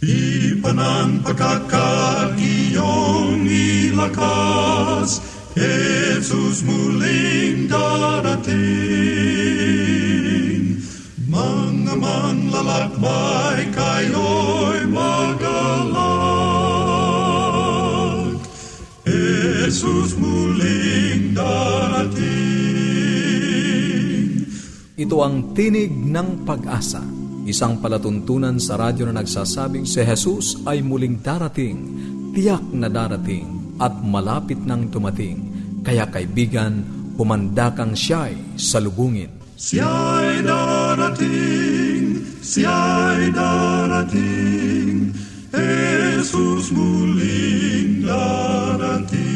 Di pa ng pagkakaiyong ilakas, Jesus muling darating. Mga manlalakbay kayo'y magalang. Jesus muling darating. Ito ang tinig ng pag-asa Isang palatuntunan sa radyo na nagsasabing si Jesus ay muling darating, tiyak na darating, at malapit nang dumating. Kaya kaibigan, humanda kang siya'y salubungin. Siya'y darating, siya'y darating, Jesus muling darating.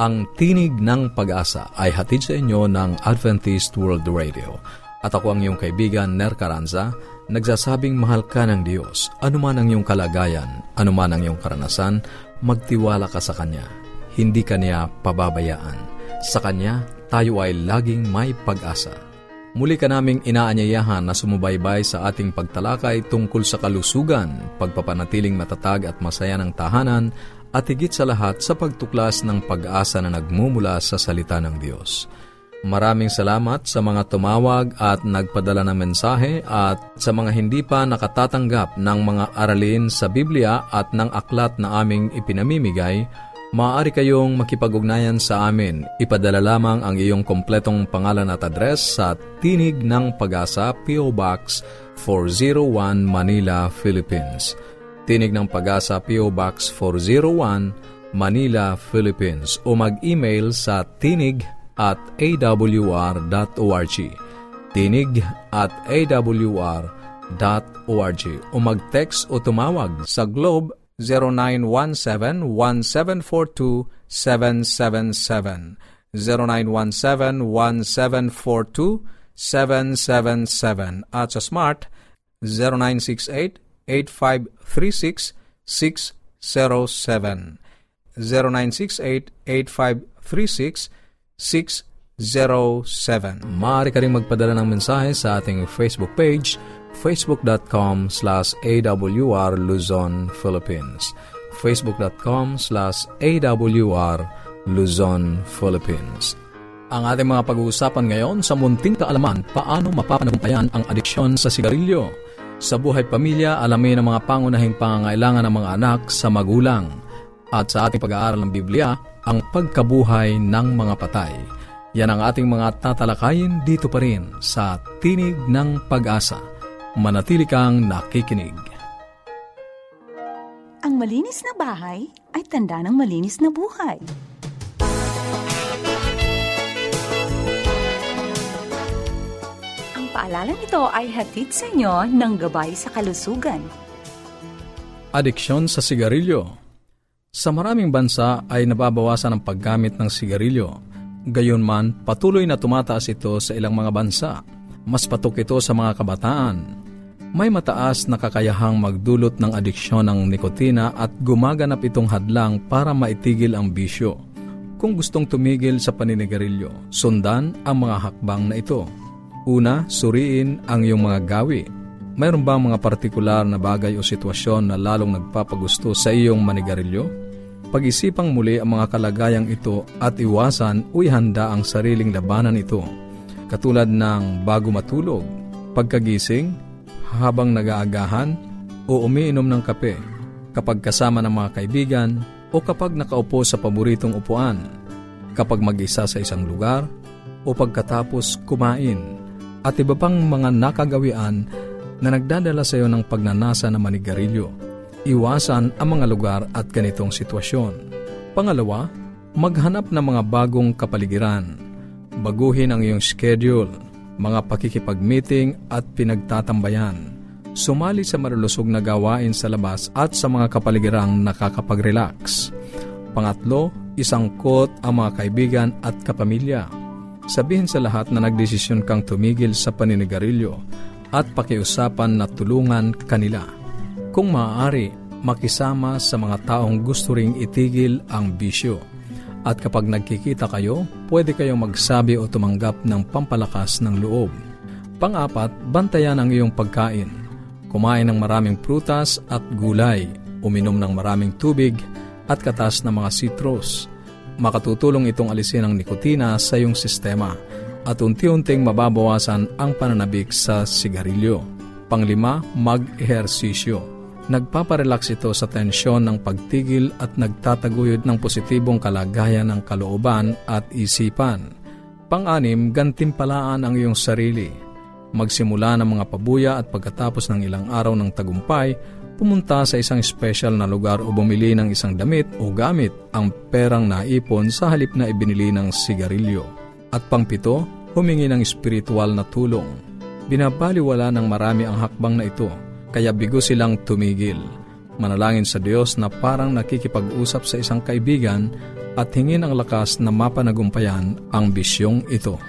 Ang Tinig ng Pag-asa ay hatid sa inyo ng Adventist World Radio. At ako ang iyong kaibigan, Ner Caranza, nagsasabing mahal ka ng Diyos. Anuman ang iyong kalagayan, anuman ang iyong karanasan, magtiwala ka sa Kanya. Hindi ka niya pababayaan. Sa Kanya, tayo ay laging may pag-asa. Muli ka naming inaanyayahan na sumubaybay sa ating pagtalakay tungkol sa kalusugan, pagpapanatiling matatag at masaya ng tahanan, at higit sa lahat sa pagtuklas ng pag-asa na nagmumula sa salita ng Diyos. Maraming salamat sa mga tumawag at nagpadala ng mensahe at sa mga hindi pa nakatatanggap ng mga aralin sa Biblia at ng aklat na aming ipinamimigay, maaari kayong makipag-ugnayan sa amin. Ipadala lamang ang iyong kompletong pangalan at address sa Tinig ng Pag-asa, P.O. Box 401 Manila, Philippines. Tinig ng Pag-asa PO Box 401, Manila, Philippines. O mag-email sa tinig at awr.org tinig at awr.org o mag-text o tumawag sa Globe 0917-1742-777 0917-1742-777 at sa Smart 0968 0968-8536-607. 0968-8536-607. Maaari ka rin magpadala ng mensahe sa ating Facebook page, facebook.com slash awr Luzon, Philippines. facebook.com slash awr Luzon, Philippines. Ang ating mga pag-uusapan ngayon sa munting kaalaman paano mapapanagumpayan ang adiksyon sa sigarilyo sa buhay pamilya, alamin ang mga pangunahing pangangailangan ng mga anak sa magulang. At sa ating pag-aaral ng Biblia, ang pagkabuhay ng mga patay. Yan ang ating mga tatalakayin dito pa rin sa Tinig ng Pag-asa. Manatili kang nakikinig. Ang malinis na bahay ay tanda ng malinis na buhay. Paalalang ito ay hatid sa inyo ng Gabay sa Kalusugan. Adiksyon sa sigarilyo Sa maraming bansa ay nababawasan ang paggamit ng sigarilyo. Gayunman, patuloy na tumataas ito sa ilang mga bansa. Mas patok ito sa mga kabataan. May mataas na kakayahang magdulot ng adiksyon ng nikotina at gumaganap itong hadlang para maitigil ang bisyo. Kung gustong tumigil sa paninigarilyo, sundan ang mga hakbang na ito. Una, suriin ang iyong mga gawi. Mayroon ba mga partikular na bagay o sitwasyon na lalong nagpapagusto sa iyong manigarilyo? Pag-isipang muli ang mga kalagayang ito at iwasan o ihanda ang sariling labanan ito. Katulad ng bago matulog, pagkagising, habang nag-aagahan, o umiinom ng kape, kapag kasama ng mga kaibigan, o kapag nakaupo sa paboritong upuan, kapag mag-isa sa isang lugar, o pagkatapos kumain at iba pang mga nakagawian na nagdadala sa iyo ng pagnanasa ng manigarilyo. Iwasan ang mga lugar at ganitong sitwasyon. Pangalawa, maghanap ng mga bagong kapaligiran. Baguhin ang iyong schedule, mga pakikipag-meeting at pinagtatambayan. Sumali sa marulusog na gawain sa labas at sa mga kapaligirang nakakapag-relax. Pangatlo, isangkot ang mga kaibigan at kapamilya Sabihin sa lahat na nagdesisyon kang tumigil sa paninigarilyo at pakiusapan na tulungan kanila. Kung maaari, makisama sa mga taong gusto ring itigil ang bisyo. At kapag nagkikita kayo, pwede kayong magsabi o tumanggap ng pampalakas ng loob. Pang-apat, bantayan ang iyong pagkain. Kumain ng maraming prutas at gulay, uminom ng maraming tubig at katas ng mga citrus. Makatutulong itong alisin ang nikotina sa iyong sistema at unti-unting mababawasan ang pananabik sa sigarilyo. Panglima, mag-ehersisyo Nagpaparelax ito sa tensyon ng pagtigil at nagtataguyod ng positibong kalagayan ng kalooban at isipan. Pang-anim, gantimpalaan ang iyong sarili. Magsimula ng mga pabuya at pagkatapos ng ilang araw ng tagumpay, pumunta sa isang special na lugar o bumili ng isang damit o gamit ang perang naipon sa halip na ibinili ng sigarilyo. At pangpito, humingi ng espiritual na tulong. Binabaliwala ng marami ang hakbang na ito kaya bigo silang tumigil. Manalangin sa Diyos na parang nakikipag-usap sa isang kaibigan at hingin ang lakas na mapanagumpayan ang bisyong ito.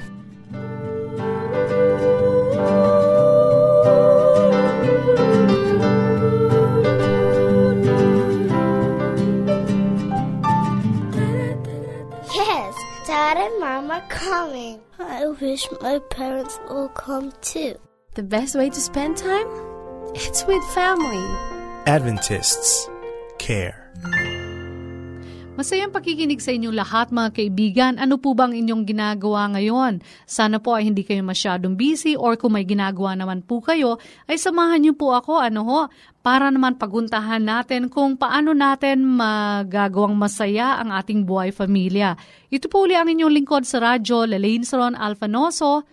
Are coming. I wish my parents will come too. The best way to spend time? It's with family. Adventists care. Masayang pakikinig sa inyong lahat mga kaibigan. Ano po bang inyong ginagawa ngayon? Sana po ay hindi kayo masyadong busy or kung may ginagawa naman po kayo, ay samahan niyo po ako ano ho, para naman paguntahan natin kung paano natin magagawang masaya ang ating buhay pamilya. Ito po uli ang inyong lingkod sa radyo, Lalaine Saron Alfanoso,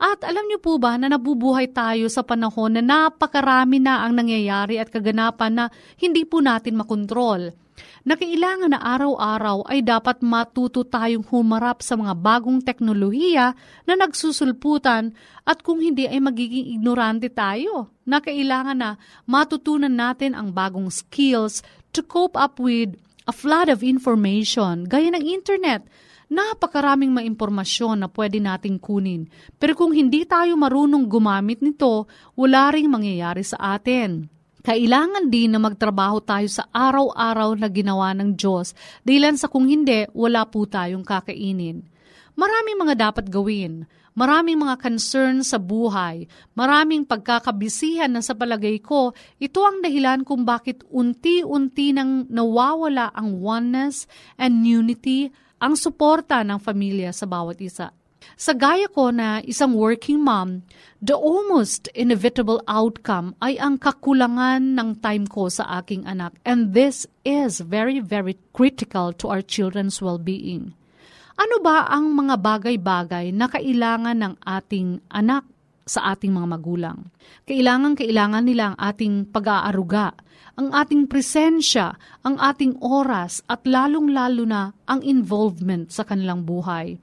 at alam niyo po ba na nabubuhay tayo sa panahon na napakarami na ang nangyayari at kaganapan na hindi po natin makontrol. Na kailangan na araw-araw ay dapat matuto tayong humarap sa mga bagong teknolohiya na nagsusulputan at kung hindi ay magiging ignorante tayo. Na kailangan na matutunan natin ang bagong skills to cope up with a flood of information gaya ng internet napakaraming maimpormasyon na pwede nating kunin. Pero kung hindi tayo marunong gumamit nito, wala ring mangyayari sa atin. Kailangan din na magtrabaho tayo sa araw-araw na ginawa ng Diyos dahil sa kung hindi, wala po tayong kakainin. Maraming mga dapat gawin. Maraming mga concern sa buhay, maraming pagkakabisihan na sa palagay ko, ito ang dahilan kung bakit unti-unti nang nawawala ang oneness and unity ang suporta ng pamilya sa bawat isa. Sa gaya ko na isang working mom, the almost inevitable outcome ay ang kakulangan ng time ko sa aking anak. And this is very, very critical to our children's well-being. Ano ba ang mga bagay-bagay na kailangan ng ating anak sa ating mga magulang? Kailangan-kailangan nila ang ating pag-aaruga, ang ating presensya, ang ating oras at lalong-lalo na ang involvement sa kanilang buhay.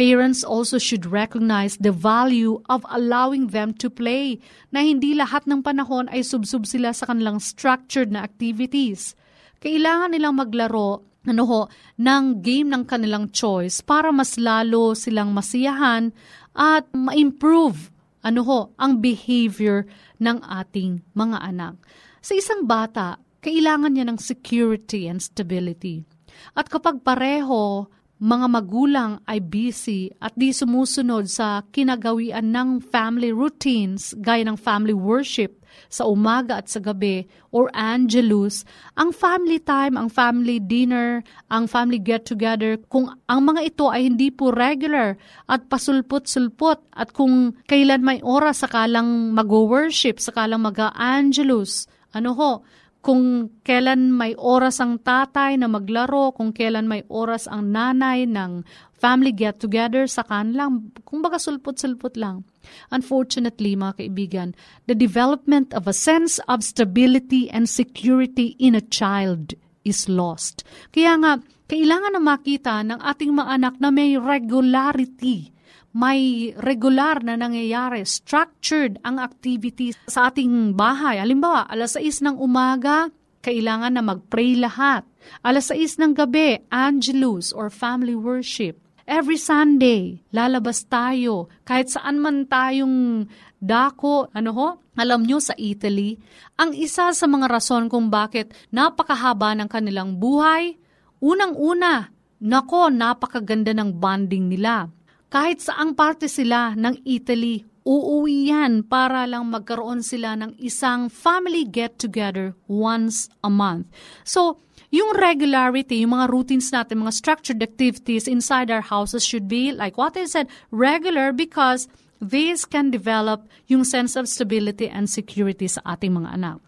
Parents also should recognize the value of allowing them to play na hindi lahat ng panahon ay subsub sila sa kanilang structured na activities. Kailangan nilang maglaro ano ho, ng game ng kanilang choice para mas lalo silang masiyahan at ma-improve ano ho, ang behavior ng ating mga anak. Sa isang bata, kailangan niya ng security and stability. At kapag pareho, mga magulang ay busy at di sumusunod sa kinagawian ng family routines gaya ng family worship sa umaga at sa gabi or angelus, ang family time, ang family dinner, ang family get-together, kung ang mga ito ay hindi po regular at pasulpot-sulpot at kung kailan may oras sakalang mag-worship, sakalang mag-angelus, ano ho, kung kailan may oras ang tatay na maglaro, kung kailan may oras ang nanay ng family get-together sa kanlang, kung baga sulpot-sulpot lang. Unfortunately, mga kaibigan, the development of a sense of stability and security in a child is lost. Kaya nga, kailangan na makita ng ating mga anak na may regularity may regular na nangyayari, structured ang activities sa ating bahay. Halimbawa, alas 6 ng umaga, kailangan na mag-pray lahat. Alas 6 ng gabi, angelus or family worship. Every Sunday, lalabas tayo. Kahit saan man tayong dako, ano ho? Alam nyo sa Italy, ang isa sa mga rason kung bakit napakahaba ng kanilang buhay, unang-una, nako, napakaganda ng bonding nila kahit saang parte sila ng Italy, uuwi yan para lang magkaroon sila ng isang family get-together once a month. So, yung regularity, yung mga routines natin, mga structured activities inside our houses should be, like what I said, regular because this can develop yung sense of stability and security sa ating mga anak.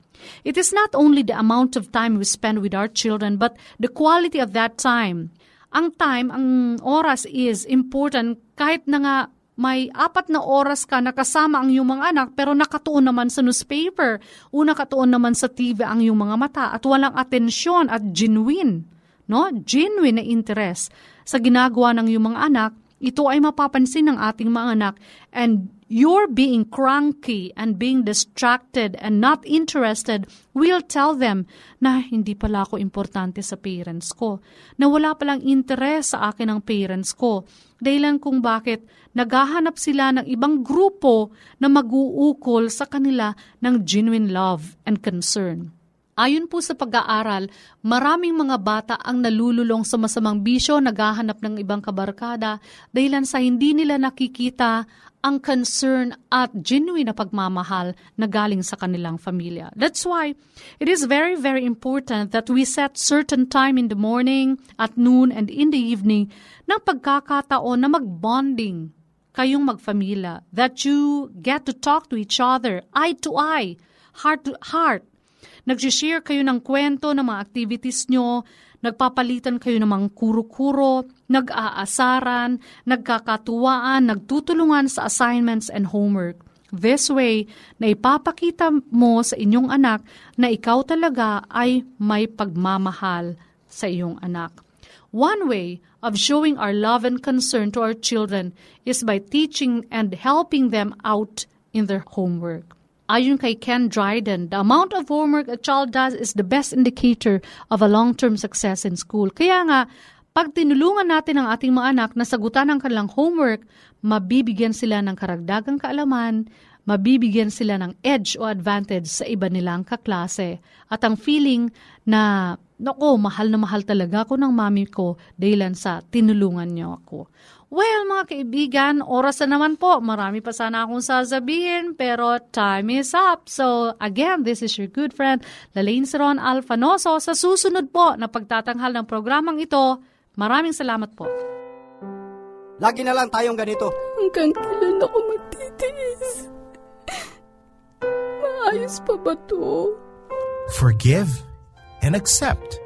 It is not only the amount of time we spend with our children, but the quality of that time. Ang time, ang oras is important kahit na nga may apat na oras ka nakasama ang iyong mga anak pero nakatuon naman sa newspaper o nakatuon naman sa TV ang iyong mga mata at walang atensyon at genuine, no? Genuine na interest sa ginagawa ng iyong mga anak, ito ay mapapansin ng ating mga anak and your being cranky and being distracted and not interested will tell them na hindi pala ako importante sa parents ko, na wala palang interest sa akin ng parents ko, dahilan kung bakit naghahanap sila ng ibang grupo na mag-uukol sa kanila ng genuine love and concern. Ayon po sa pag-aaral, maraming mga bata ang nalululong sa masamang bisyo, naghahanap ng ibang kabarkada, dahilan sa hindi nila nakikita ang concern at genuine na pagmamahal na galing sa kanilang familia. That's why it is very, very important that we set certain time in the morning, at noon, and in the evening ng pagkakataon na mag-bonding kayong magfamilya. That you get to talk to each other, eye to eye, heart to heart. Nag-share kayo ng kwento ng mga activities nyo, nagpapalitan kayo ng mga kuro-kuro, nag-aasaran, nagkakatuwaan, nagtutulungan sa assignments and homework. This way, na ipapakita mo sa inyong anak na ikaw talaga ay may pagmamahal sa iyong anak. One way of showing our love and concern to our children is by teaching and helping them out in their homework. Ayon kay Ken Dryden, the amount of homework a child does is the best indicator of a long-term success in school. Kaya nga, pag tinulungan natin ang ating mga anak na sagutan ang kanilang homework, mabibigyan sila ng karagdagang kaalaman, mabibigyan sila ng edge o advantage sa iba nilang kaklase. At ang feeling na, nako, mahal na mahal talaga ako ng mami ko dahilan sa tinulungan niyo ako. Well, mga kaibigan, oras na naman po. Marami pa sana akong sasabihin, pero time is up. So, again, this is your good friend, Lalaine Saron Alfanoso. Sa susunod po na pagtatanghal ng programang ito, maraming salamat po. Lagi na lang tayong ganito. Hanggang kailan ako magtitiis? Maayos pa ba to? Forgive and accept.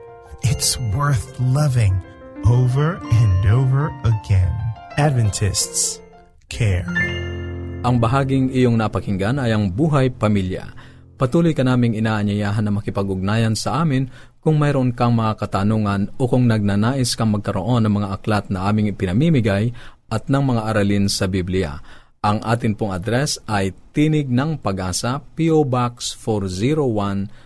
It's worth loving over and over again. Adventists care. Ang bahaging iyong napakinggan ay ang buhay pamilya. Patuloy ka naming inaanyayahan na makipag-ugnayan sa amin kung mayroon kang mga katanungan o kung nagnanais kang magkaroon ng mga aklat na aming ipinamimigay at ng mga aralin sa Biblia. Ang atin pong address ay Tinig ng Pag-asa, P.O. Box 401,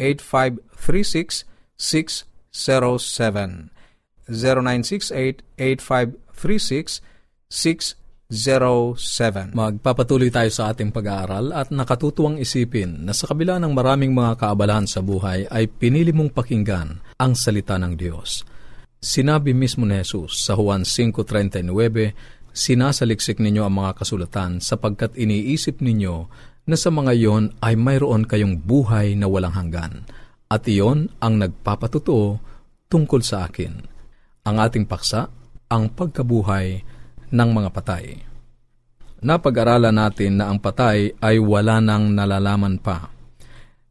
0968-8536-607 0968-8536-607 Magpapatuloy tayo sa ating pag-aaral at nakatutuwang isipin na sa kabila ng maraming mga kaabalahan sa buhay ay pinili mong pakinggan ang salita ng Diyos. Sinabi mismo ni Jesus sa Juan 5.39, Sinasaliksik ninyo ang mga kasulatan sapagkat iniisip ninyo na sa mga iyon ay mayroon kayong buhay na walang hanggan. At iyon ang nagpapatutuo tungkol sa akin. Ang ating paksa, ang pagkabuhay ng mga patay. Napag-aralan natin na ang patay ay wala nang nalalaman pa.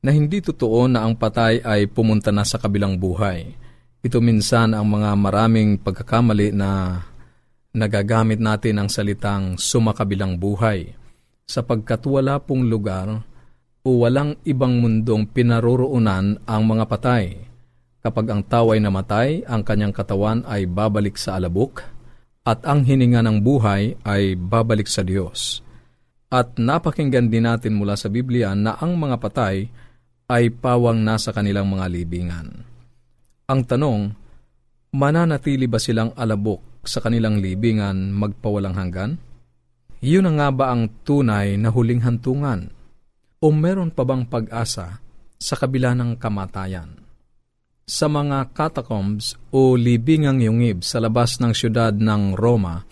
Na hindi totoo na ang patay ay pumunta na sa kabilang buhay ito minsan ang mga maraming pagkakamali na nagagamit natin ang salitang sumakabilang buhay sapagkat wala pong lugar o walang ibang mundong pinaroroonan ang mga patay. Kapag ang tao ay namatay, ang kanyang katawan ay babalik sa alabok at ang hininga ng buhay ay babalik sa Diyos. At napakinggan din natin mula sa Biblia na ang mga patay ay pawang nasa kanilang mga libingan. Ang tanong, mananatili ba silang alabok sa kanilang libingan magpawalang hanggan? Yun nga ba ang tunay na huling hantungan? O meron pa bang pag-asa sa kabila ng kamatayan? Sa mga catacombs o libingang yungib sa labas ng syudad ng Roma,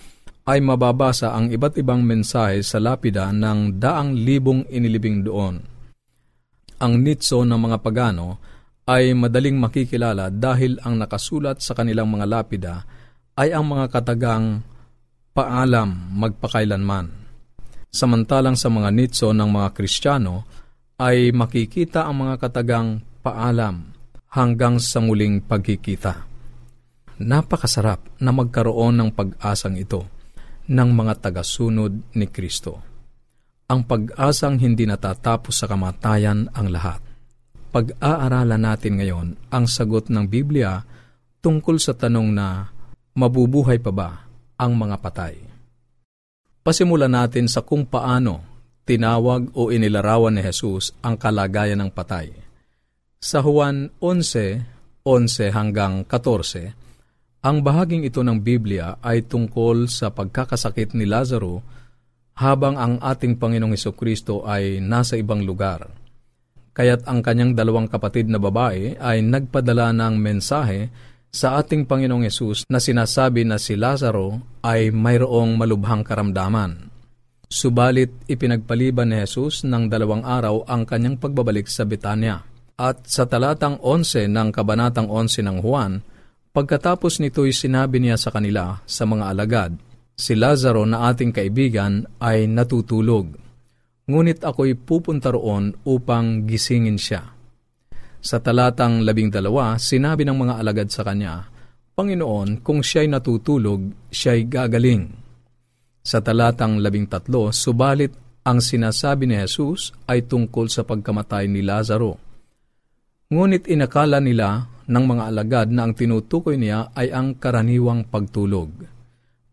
ay mababasa ang iba't ibang mensahe sa lapida ng daang libong inilibing doon. Ang nitso ng mga pagano ay madaling makikilala dahil ang nakasulat sa kanilang mga lapida ay ang mga katagang paalam magpakailanman. Samantalang sa mga nitso ng mga Kristiyano ay makikita ang mga katagang paalam hanggang sa muling pagkikita. Napakasarap na magkaroon ng pag-asang ito ng mga tagasunod ni Kristo. Ang pag-asang hindi natatapos sa kamatayan ang lahat. Pag-aaralan natin ngayon ang sagot ng Biblia tungkol sa tanong na mabubuhay pa ba ang mga patay. Pasimulan natin sa kung paano tinawag o inilarawan ni Jesus ang kalagayan ng patay. Sa Juan 11, 11 hanggang 14, ang bahaging ito ng Biblia ay tungkol sa pagkakasakit ni Lazaro habang ang ating Panginoong Heso Kristo ay nasa ibang lugar. Kaya't ang kanyang dalawang kapatid na babae ay nagpadala ng mensahe sa ating Panginoong Yesus na sinasabi na si Lazaro ay mayroong malubhang karamdaman. Subalit ipinagpaliban ni Jesus ng dalawang araw ang kanyang pagbabalik sa Betania. At sa talatang 11 ng Kabanatang 11 ng Juan, Pagkatapos nito'y sinabi niya sa kanila sa mga alagad, Si Lazaro na ating kaibigan ay natutulog, ngunit ako'y pupunta roon upang gisingin siya. Sa talatang labing dalawa, sinabi ng mga alagad sa kanya, Panginoon, kung siya'y natutulog, siya'y gagaling. Sa talatang labing tatlo, subalit ang sinasabi ni Jesus ay tungkol sa pagkamatay ni Lazaro. Ngunit inakala nila ng mga alagad na ang tinutukoy niya ay ang karaniwang pagtulog.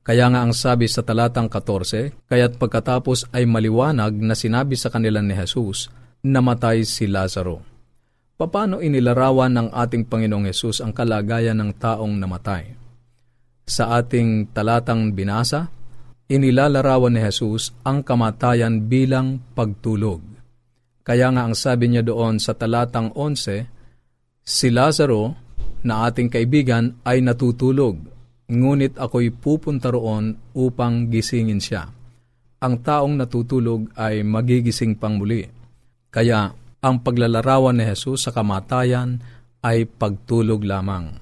Kaya nga ang sabi sa talatang 14, kaya't pagkatapos ay maliwanag na sinabi sa kanila ni Jesus, namatay si Lazaro. Paano inilarawan ng ating Panginoong Yesus ang kalagayan ng taong namatay? Sa ating talatang binasa, inilalarawan ni Jesus ang kamatayan bilang pagtulog. Kaya nga ang sabi niya doon sa talatang 11, Si Lazaro, na ating kaibigan, ay natutulog, ngunit ako'y pupunta roon upang gisingin siya. Ang taong natutulog ay magigising pang muli. Kaya ang paglalarawan ni Jesus sa kamatayan ay pagtulog lamang.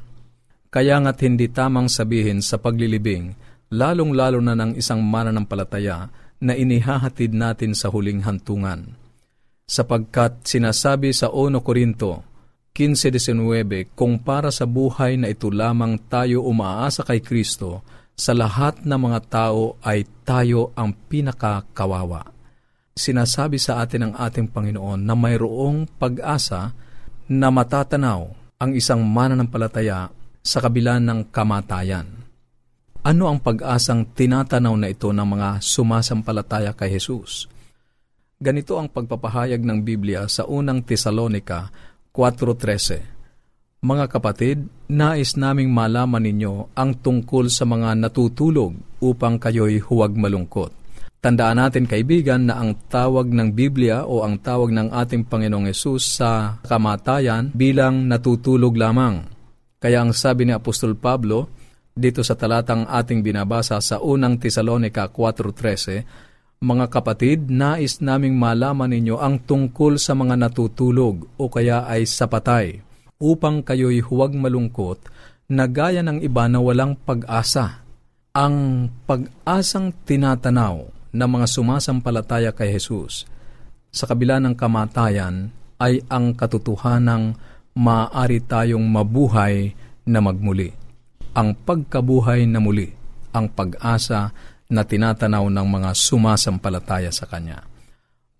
Kaya nga't hindi tamang sabihin sa paglilibing, lalong-lalo na ng isang mananampalataya na inihahatid natin sa huling hantungan. Sapagkat sinasabi sa 1 Korinto 15.19 Kung para sa buhay na ito lamang tayo umaasa kay Kristo, sa lahat ng mga tao ay tayo ang pinakakawawa. Sinasabi sa atin ng ating Panginoon na mayroong pag-asa na matatanaw ang isang mananampalataya sa kabila ng kamatayan. Ano ang pag-asang tinatanaw na ito ng mga sumasampalataya kay Jesus? Ganito ang pagpapahayag ng Biblia sa unang Tesalonika 4.13 Mga kapatid, nais naming malaman ninyo ang tungkol sa mga natutulog upang kayo'y huwag malungkot. Tandaan natin kaibigan na ang tawag ng Biblia o ang tawag ng ating Panginoong Yesus sa kamatayan bilang natutulog lamang. Kaya ang sabi ni Apostol Pablo dito sa talatang ating binabasa sa unang Tesalonika 4.13, mga kapatid, nais naming malaman ninyo ang tungkol sa mga natutulog o kaya ay sapatay, upang kayo'y huwag malungkot na gaya ng iba na walang pag-asa. Ang pag-asang tinatanaw ng mga sumasampalataya kay Jesus sa kabila ng kamatayan ay ang katotohanang maaari tayong mabuhay na magmuli. Ang pagkabuhay na muli, ang pag-asa na tinatanaw ng mga sumasampalataya sa Kanya.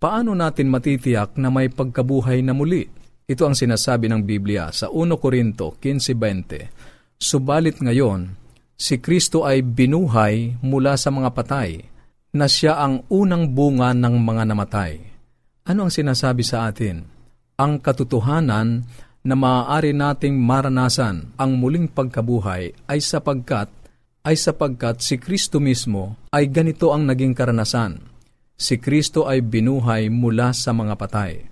Paano natin matitiyak na may pagkabuhay na muli? Ito ang sinasabi ng Biblia sa 1 Korinto 15.20. Subalit ngayon, si Kristo ay binuhay mula sa mga patay, na siya ang unang bunga ng mga namatay. Ano ang sinasabi sa atin? Ang katotohanan na maaari nating maranasan ang muling pagkabuhay ay sapagkat ay sapagkat si Kristo mismo ay ganito ang naging karanasan. Si Kristo ay binuhay mula sa mga patay.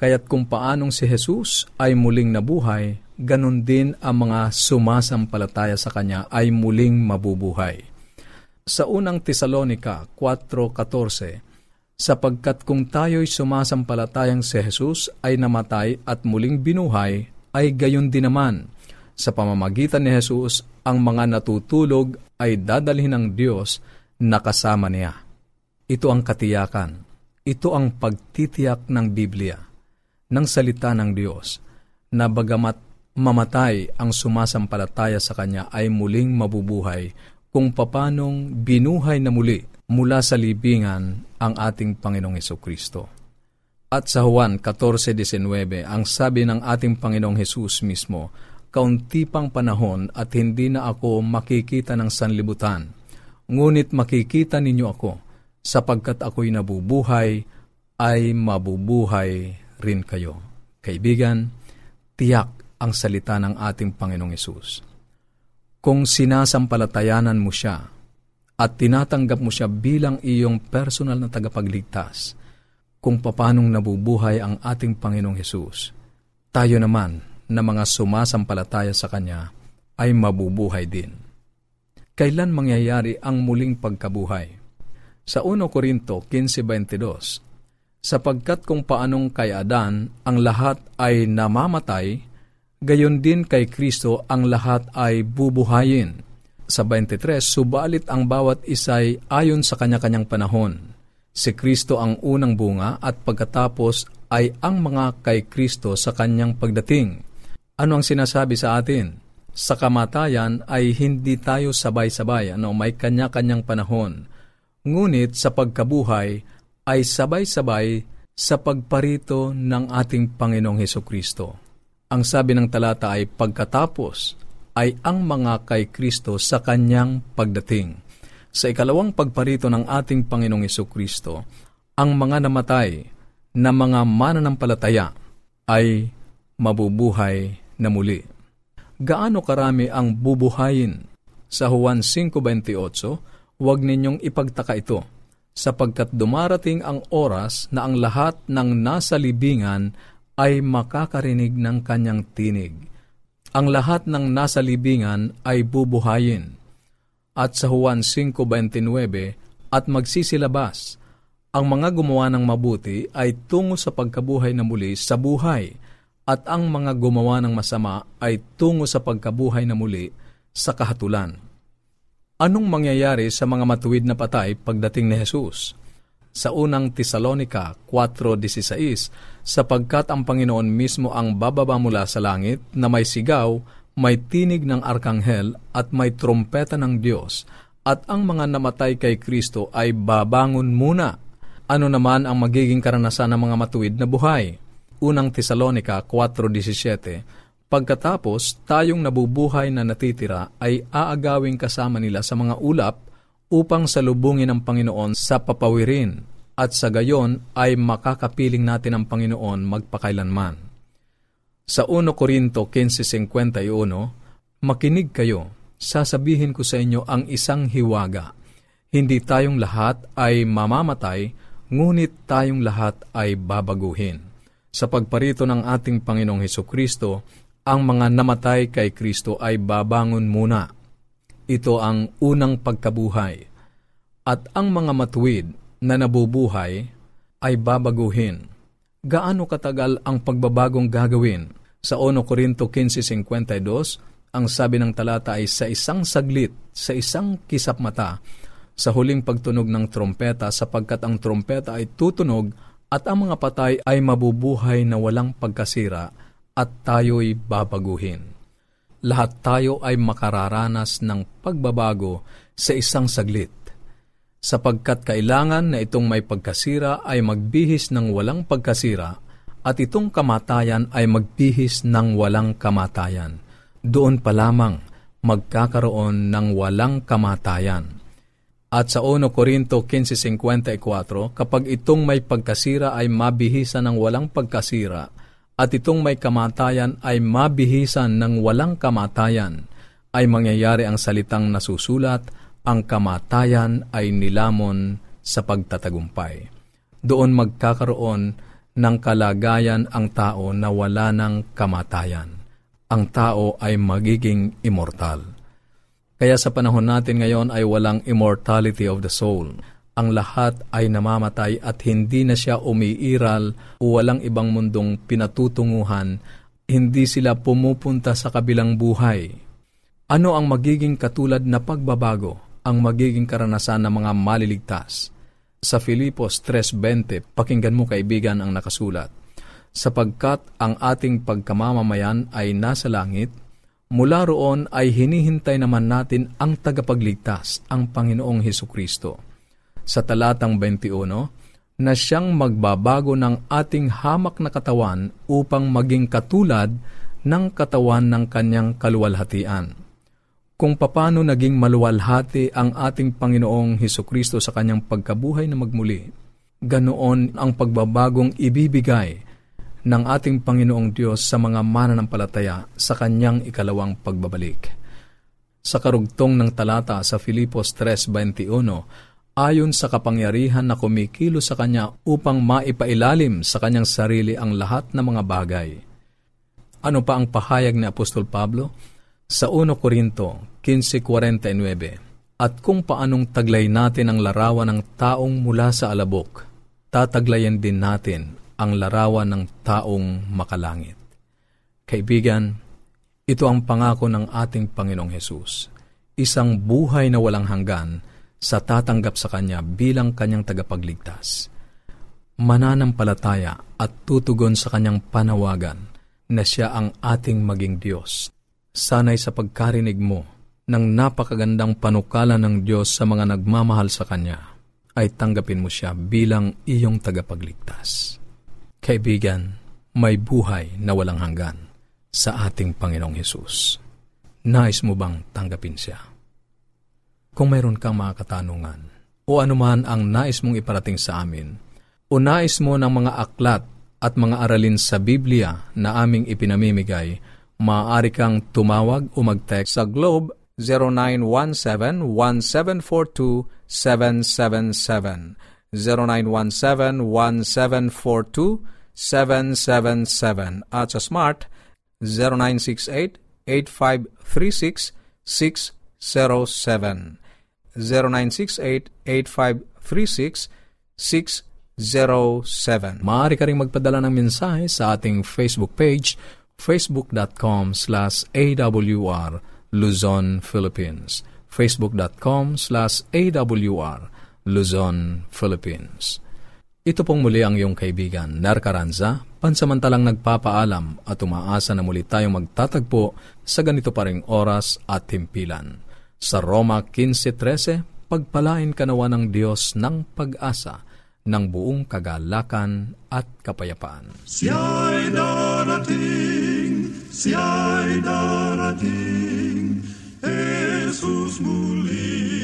Kaya't kung paanong si Jesus ay muling nabuhay, ganun din ang mga sumasampalataya sa Kanya ay muling mabubuhay sa unang Tesalonika 4.14, sapagkat kung tayo'y sumasampalatayang si Jesus ay namatay at muling binuhay, ay gayon din naman. Sa pamamagitan ni Jesus, ang mga natutulog ay dadalhin ng Diyos na kasama niya. Ito ang katiyakan. Ito ang pagtitiyak ng Biblia, ng salita ng Diyos, na bagamat mamatay ang sumasampalataya sa Kanya ay muling mabubuhay kung papanong binuhay na muli mula sa libingan ang ating Panginoong Heso Kristo. At sa Juan 14.19, ang sabi ng ating Panginoong Hesus mismo, Kaunti pang panahon at hindi na ako makikita ng sanlibutan, ngunit makikita ninyo ako, sapagkat ako'y nabubuhay, ay mabubuhay rin kayo. Kaibigan, tiyak ang salita ng ating Panginoong Hesus kung sinasampalatayanan mo siya at tinatanggap mo siya bilang iyong personal na tagapagligtas, kung papanong nabubuhay ang ating Panginoong Hesus, tayo naman na mga sumasampalataya sa Kanya ay mabubuhay din. Kailan mangyayari ang muling pagkabuhay? Sa 1 Korinto 15.22, sapagkat kung paanong kay Adan ang lahat ay namamatay, gayon din kay Kristo ang lahat ay bubuhayin. Sa 23, subalit ang bawat isay ayon sa kanya-kanyang panahon. Si Kristo ang unang bunga at pagkatapos ay ang mga kay Kristo sa kanyang pagdating. Ano ang sinasabi sa atin? Sa kamatayan ay hindi tayo sabay-sabay, ano, may kanya-kanyang panahon. Ngunit sa pagkabuhay ay sabay-sabay sa pagparito ng ating Panginoong Heso Kristo. Ang sabi ng talata ay pagkatapos ay ang mga kay Kristo sa kanyang pagdating. Sa ikalawang pagparito ng ating Panginoong Iso Kristo, ang mga namatay na mga mananampalataya ay mabubuhay na muli. Gaano karami ang bubuhayin? Sa Juan 5.28, huwag ninyong ipagtaka ito, sapagkat dumarating ang oras na ang lahat ng nasa libingan ay makakarinig ng kanyang tinig. Ang lahat ng nasa libingan ay bubuhayin. At sa Juan 5.29, at magsisilabas, ang mga gumawa ng mabuti ay tungo sa pagkabuhay na muli sa buhay, at ang mga gumawa ng masama ay tungo sa pagkabuhay na muli sa kahatulan. Anong mangyayari sa mga matuwid na patay pagdating ni Jesus? Sa unang Tesalonika 4.16, sapagkat ang Panginoon mismo ang bababa mula sa langit na may sigaw, may tinig ng arkanghel at may trompeta ng Diyos, at ang mga namatay kay Kristo ay babangon muna. Ano naman ang magiging karanasan ng mga matuwid na buhay? Unang Tesalonika 4.17 Pagkatapos, tayong nabubuhay na natitira ay aagawing kasama nila sa mga ulap upang salubungin ang Panginoon sa papawirin at sa gayon ay makakapiling natin ang Panginoon magpakailanman. Sa 1 Korinto 15.51, Makinig kayo, sasabihin ko sa inyo ang isang hiwaga. Hindi tayong lahat ay mamamatay, ngunit tayong lahat ay babaguhin. Sa pagparito ng ating Panginoong Heso Kristo, ang mga namatay kay Kristo ay babangon muna ito ang unang pagkabuhay. At ang mga matuwid na nabubuhay ay babaguhin. Gaano katagal ang pagbabagong gagawin? Sa 1 Korinto 15.52, ang sabi ng talata ay sa isang saglit, sa isang kisap mata, sa huling pagtunog ng trompeta sapagkat ang trompeta ay tutunog at ang mga patay ay mabubuhay na walang pagkasira at tayo'y babaguhin lahat tayo ay makararanas ng pagbabago sa isang saglit. Sapagkat kailangan na itong may pagkasira ay magbihis ng walang pagkasira at itong kamatayan ay magbihis ng walang kamatayan. Doon pa lamang magkakaroon ng walang kamatayan. At sa 1 Korinto 15.54, kapag itong may pagkasira ay mabihisan ng walang pagkasira, at itong may kamatayan ay mabihisan ng walang kamatayan, ay mangyayari ang salitang nasusulat, ang kamatayan ay nilamon sa pagtatagumpay. Doon magkakaroon ng kalagayan ang tao na wala ng kamatayan. Ang tao ay magiging immortal. Kaya sa panahon natin ngayon ay walang immortality of the soul ang lahat ay namamatay at hindi na siya umiiral o walang ibang mundong pinatutunguhan, hindi sila pumupunta sa kabilang buhay. Ano ang magiging katulad na pagbabago, ang magiging karanasan ng mga maliligtas? Sa Filipos 3.20, pakinggan mo kaibigan ang nakasulat. Sapagkat ang ating pagkamamamayan ay nasa langit, mula roon ay hinihintay naman natin ang tagapagligtas, ang Panginoong Heso Kristo sa talatang 21 na siyang magbabago ng ating hamak na katawan upang maging katulad ng katawan ng kanyang kaluwalhatian. Kung papano naging maluwalhati ang ating Panginoong Heso Kristo sa kanyang pagkabuhay na magmuli, ganoon ang pagbabagong ibibigay ng ating Panginoong Diyos sa mga mananampalataya sa kanyang ikalawang pagbabalik. Sa karugtong ng talata sa Filipos 3.21, ayon sa kapangyarihan na kumikilo sa kanya upang maipailalim sa kanyang sarili ang lahat ng mga bagay. Ano pa ang pahayag ni Apostol Pablo? Sa 1 Korinto 15.49 At kung paanong taglay natin ang larawan ng taong mula sa alabok, tataglayan din natin ang larawan ng taong makalangit. Kaibigan, ito ang pangako ng ating Panginoong Hesus. Isang buhay na walang hanggan sa tatanggap sa Kanya bilang Kanyang tagapagligtas. Mananampalataya at tutugon sa Kanyang panawagan na Siya ang ating maging Diyos. Sanay sa pagkarinig mo ng napakagandang panukala ng Diyos sa mga nagmamahal sa Kanya, ay tanggapin mo siya bilang iyong tagapagligtas. Kaibigan, may buhay na walang hanggan sa ating Panginoong Hesus. Nais mo bang tanggapin siya? Kung mayroon kang mga katanungan o anuman ang nais mong iparating sa amin, o nais mo ng mga aklat at mga aralin sa Biblia na aming ipinamimigay, maaari kang tumawag o mag-text sa Globe 0917-1742-777 0917-1742-777 at sa Smart 0968-8536-607 0968-8536-607. Maaari ka rin magpadala ng mensahe sa ating Facebook page, facebook.com slash awr Luzon, Philippines. facebook.com slash awr Luzon, Philippines. Ito pong muli ang iyong kaibigan, Nar Caranza, pansamantalang nagpapaalam at umaasa na muli tayong magtatagpo sa ganito pa ring oras at timpilan sa Roma 15.13, pagpalain kanawa ng Diyos ng pag-asa ng buong kagalakan at kapayapaan. Siya'y darating, siya'y darating, Jesus muli